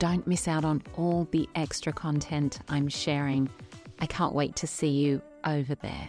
Don't miss out on all the extra content I'm sharing. I can't wait to see you over there.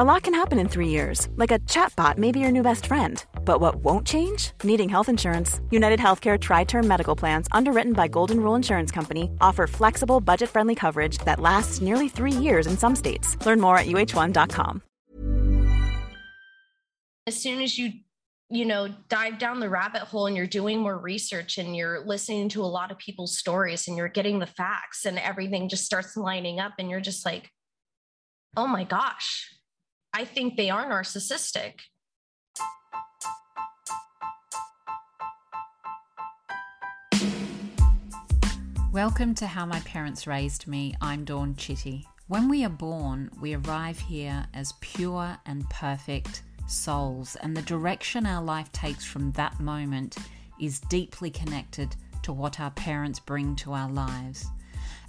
A lot can happen in three years, like a chatbot may be your new best friend. But what won't change? Needing health insurance. United Healthcare Tri Term Medical Plans, underwritten by Golden Rule Insurance Company, offer flexible, budget friendly coverage that lasts nearly three years in some states. Learn more at uh1.com. as soon as you you know dive down the rabbit hole and you're doing more research and you're listening to a lot of people's stories and you're getting the facts and everything just starts lining up and you're just like oh my gosh i think they are narcissistic Welcome to How My Parents Raised Me. I'm Dawn Chitty. When we are born, we arrive here as pure and perfect souls, and the direction our life takes from that moment is deeply connected to what our parents bring to our lives.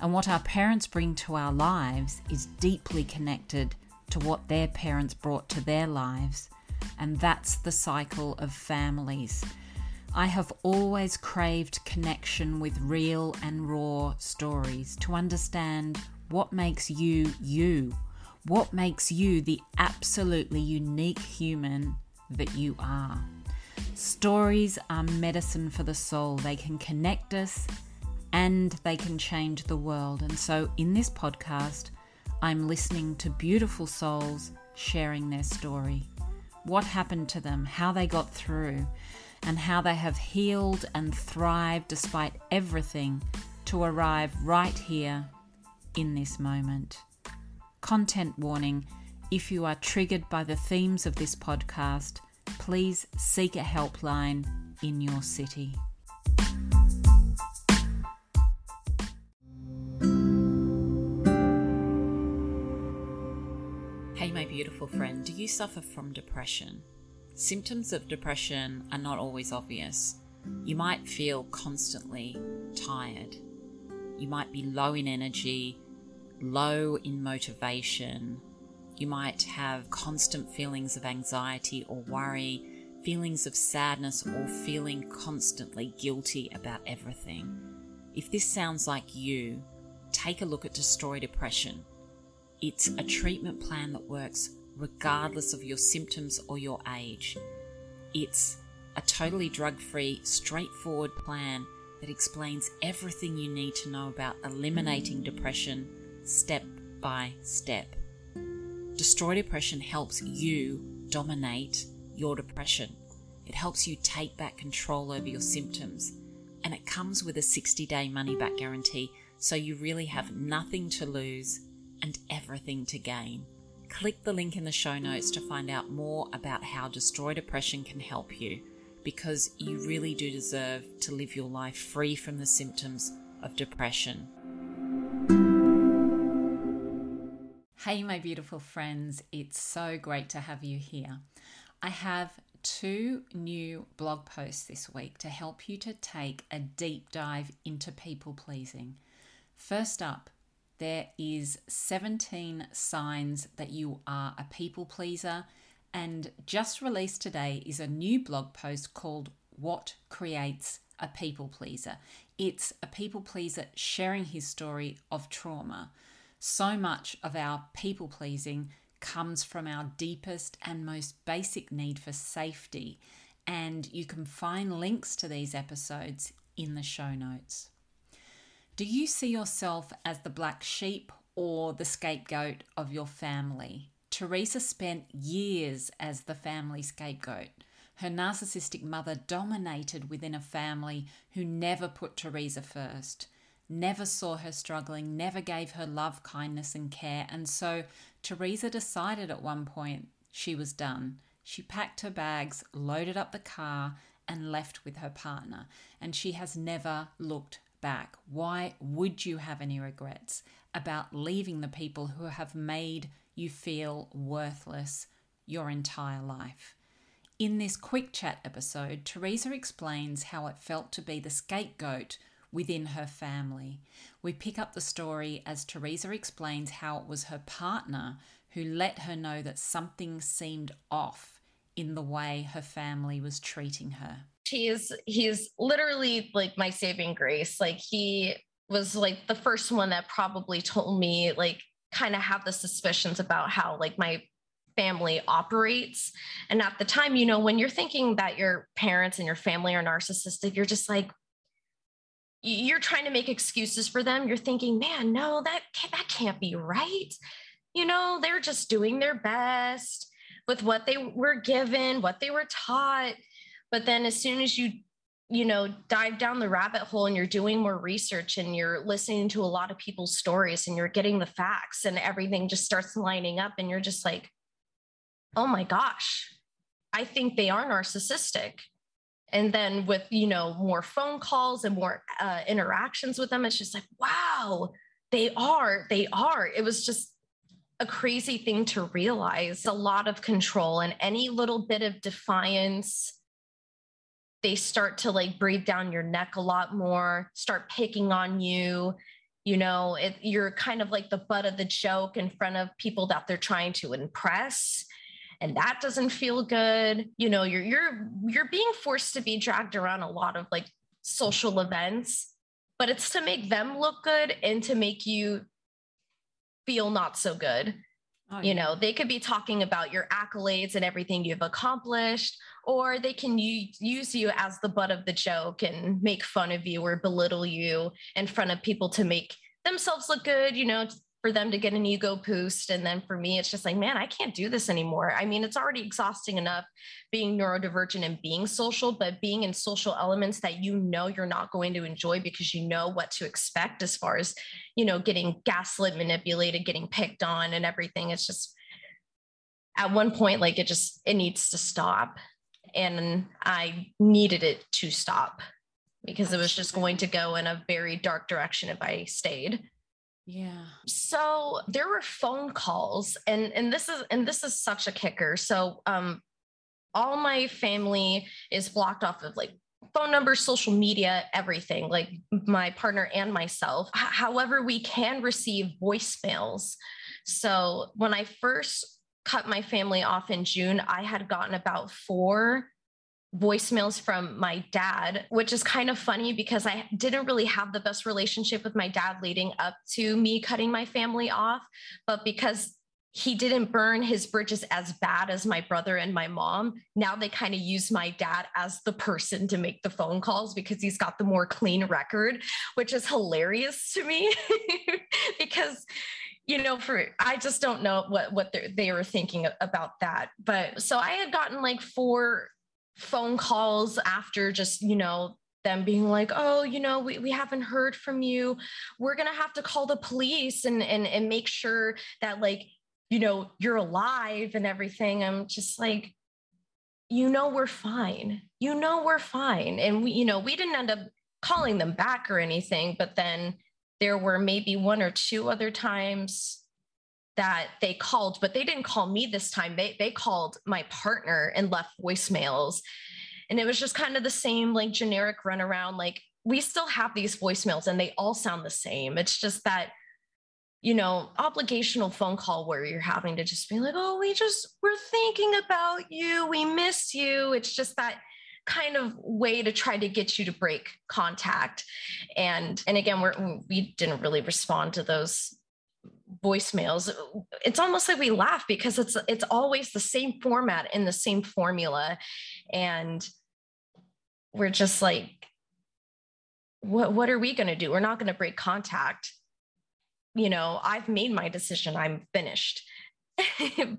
And what our parents bring to our lives is deeply connected to what their parents brought to their lives. And that's the cycle of families. I have always craved connection with real and raw stories to understand what makes you you, what makes you the absolutely unique human that you are. Stories are medicine for the soul, they can connect us and they can change the world. And so, in this podcast, I'm listening to beautiful souls sharing their story. What happened to them, how they got through, and how they have healed and thrived despite everything to arrive right here in this moment. Content warning if you are triggered by the themes of this podcast, please seek a helpline in your city. Hey, my beautiful friend, do you suffer from depression? Symptoms of depression are not always obvious. You might feel constantly tired. You might be low in energy, low in motivation. You might have constant feelings of anxiety or worry, feelings of sadness, or feeling constantly guilty about everything. If this sounds like you, take a look at Destroy Depression. It's a treatment plan that works regardless of your symptoms or your age. It's a totally drug free, straightforward plan that explains everything you need to know about eliminating depression step by step. Destroy Depression helps you dominate your depression. It helps you take back control over your symptoms. And it comes with a 60 day money back guarantee, so you really have nothing to lose and everything to gain. Click the link in the show notes to find out more about how Destroy Depression can help you because you really do deserve to live your life free from the symptoms of depression. Hey, my beautiful friends, it's so great to have you here. I have two new blog posts this week to help you to take a deep dive into people pleasing. First up, there is 17 signs that you are a people pleaser and just released today is a new blog post called What Creates a People Pleaser. It's a people pleaser sharing his story of trauma. So much of our people pleasing comes from our deepest and most basic need for safety, and you can find links to these episodes in the show notes. Do you see yourself as the black sheep or the scapegoat of your family? Theresa spent years as the family scapegoat. Her narcissistic mother dominated within a family who never put Theresa first, never saw her struggling, never gave her love, kindness, and care. And so Theresa decided at one point she was done. She packed her bags, loaded up the car, and left with her partner. And she has never looked back. Why would you have any regrets about leaving the people who have made you feel worthless your entire life. In this quick chat episode, Theresa explains how it felt to be the scapegoat within her family. We pick up the story as Theresa explains how it was her partner who let her know that something seemed off in the way her family was treating her. He's he's literally like my saving grace. Like he was like the first one that probably told me like kind of have the suspicions about how like my family operates. And at the time, you know, when you're thinking that your parents and your family are narcissistic, you're just like, you're trying to make excuses for them. You're thinking, man, no, that can't, that can't be right. You know, they're just doing their best with what they were given, what they were taught. But then as soon as you you know dive down the rabbit hole and you're doing more research and you're listening to a lot of people's stories and you're getting the facts and everything just starts lining up and you're just like oh my gosh i think they are narcissistic and then with you know more phone calls and more uh, interactions with them it's just like wow they are they are it was just a crazy thing to realize a lot of control and any little bit of defiance they start to like breathe down your neck a lot more, start picking on you. You know, it, you're kind of like the butt of the joke in front of people that they're trying to impress and that doesn't feel good you know you're you're you're being forced to be dragged around a lot of like social events but it's to make them look good and to make you feel not so good oh, you yeah. know they could be talking about your accolades and everything you've accomplished or they can use you as the butt of the joke and make fun of you or belittle you in front of people to make themselves look good, you know, for them to get an ego boost. And then for me, it's just like, man, I can't do this anymore. I mean, it's already exhausting enough being neurodivergent and being social, but being in social elements that you know you're not going to enjoy because you know what to expect as far as, you know, getting gaslit, manipulated, getting picked on and everything. It's just, at one point, like it just, it needs to stop and I needed it to stop because it was just going to go in a very dark direction if I stayed. Yeah. So there were phone calls and and this is and this is such a kicker. So um all my family is blocked off of like phone numbers, social media, everything, like my partner and myself. H- however, we can receive voicemails. So when I first cut my family off in June, I had gotten about four voicemails from my dad, which is kind of funny because I didn't really have the best relationship with my dad leading up to me cutting my family off. But because he didn't burn his bridges as bad as my brother and my mom. Now they kind of use my dad as the person to make the phone calls because he's got the more clean record, which is hilarious to me because you know for i just don't know what what they were thinking about that but so i had gotten like four phone calls after just you know them being like oh you know we, we haven't heard from you. We're gonna have to call the police and and and make sure that like you know you're alive and everything. I'm just like you know we're fine. You know we're fine. And we you know we didn't end up calling them back or anything but then there were maybe one or two other times that they called, but they didn't call me this time. They they called my partner and left voicemails. And it was just kind of the same like generic runaround. Like we still have these voicemails and they all sound the same. It's just that, you know, obligational phone call where you're having to just be like, oh, we just we're thinking about you. We miss you. It's just that kind of way to try to get you to break contact and and again we're we didn't really respond to those voicemails it's almost like we laugh because it's it's always the same format in the same formula. And we're just like what what are we going to do? We're not going to break contact. You know i've made my decision i'm finished.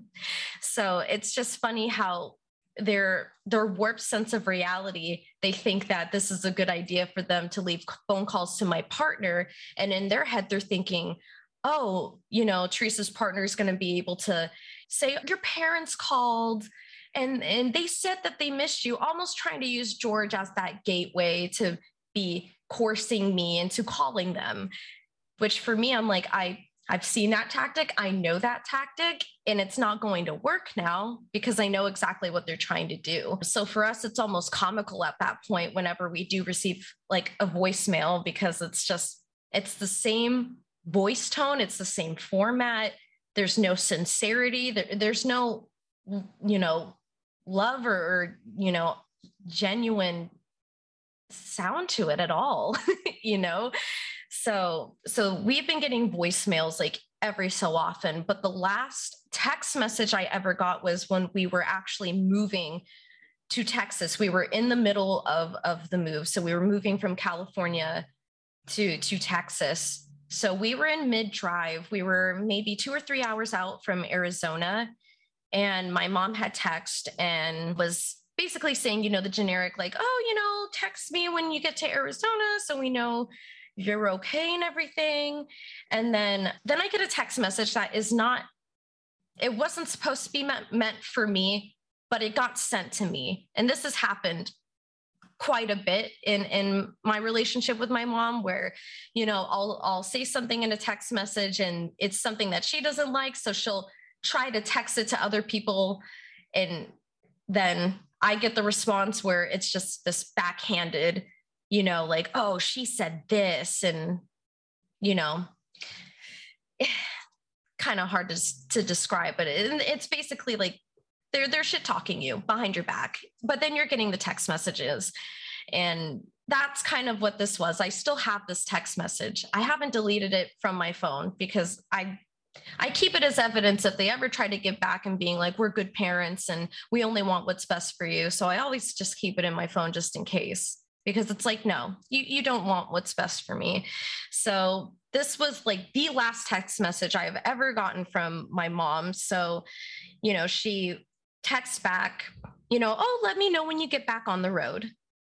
So it's just funny how their their warped sense of reality they think that this is a good idea for them to leave phone calls to my partner. And in their head they're thinking oh, you know, Theresa's partner is going to be able to say, your parents called and and they said that they missed you, almost trying to use George as that gateway to be coursing me into calling them. Which for me, I'm like, I I've seen that tactic. I know that tactic, and it's not going to work now because I know exactly what they're trying to do. So for us, it's almost comical at that point whenever we do receive like a voicemail because it's just, it's the same voice tone, it's the same format. There's no sincerity. There, there's no, you know, love or, or, you know, genuine sound to it at all, you know? So, so we've been getting voicemails like every so often, but the last text message I ever got was when we were actually moving to Texas. We were in the middle of, of the move. So we were moving from California to, to Texas so we were in mid drive. We were maybe two or three hours out from Arizona. And my mom had text and was basically saying, you know, the generic, like, oh, you know, text me when you get to Arizona so we know you're okay and everything. And then then I get a text message that is not, it wasn't supposed to be meant, meant for me, but it got sent to me. And this has happened quite a bit in in my relationship with my mom where you know I'll I'll say something in a text message and it's something that she doesn't like so she'll try to text it to other people. And then I get the response where it's just this backhanded you know like oh she said this and you know kind of hard to to describe but it, it's basically like they're they're shit talking you behind your back but then you're getting the text messages and that's kind of what this was i still have this text message i haven't deleted it from my phone because i I keep it as evidence if they ever try to get back and being like, we're good parents and we only want what's best for you. So I always just keep it in my phone just in case because it's like, no, you, you don't want what's best for me. So this was like the last text message I've ever gotten from my mom. So, you know, she texts back, you know, oh, let me know when you get back on the road,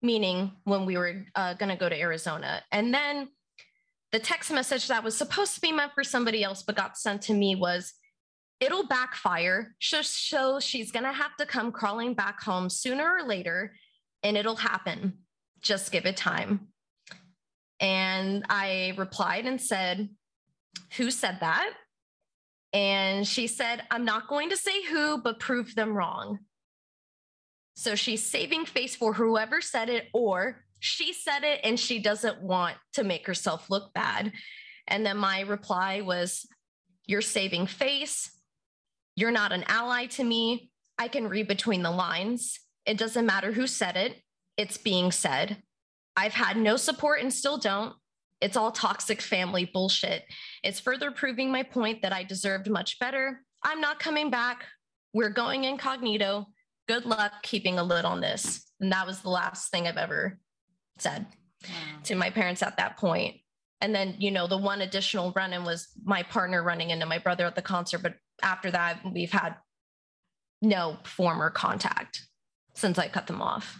meaning when we were uh, going to go to Arizona. And then the text message that was supposed to be meant for somebody else but got sent to me was, it'll backfire. So she's going to have to come crawling back home sooner or later, and it'll happen. Just give it time. And I replied and said, Who said that? And she said, I'm not going to say who, but prove them wrong. So she's saving face for whoever said it, or she said it and she doesn't want to make herself look bad. And then my reply was, You're saving face. You're not an ally to me. I can read between the lines. It doesn't matter who said it, it's being said. I've had no support and still don't. It's all toxic family bullshit. It's further proving my point that I deserved much better. I'm not coming back. We're going incognito. Good luck keeping a lid on this. And that was the last thing I've ever said wow. to my parents at that point. And then, you know, the one additional run in was my partner running into my brother at the concert. But after that, we've had no former contact since I cut them off.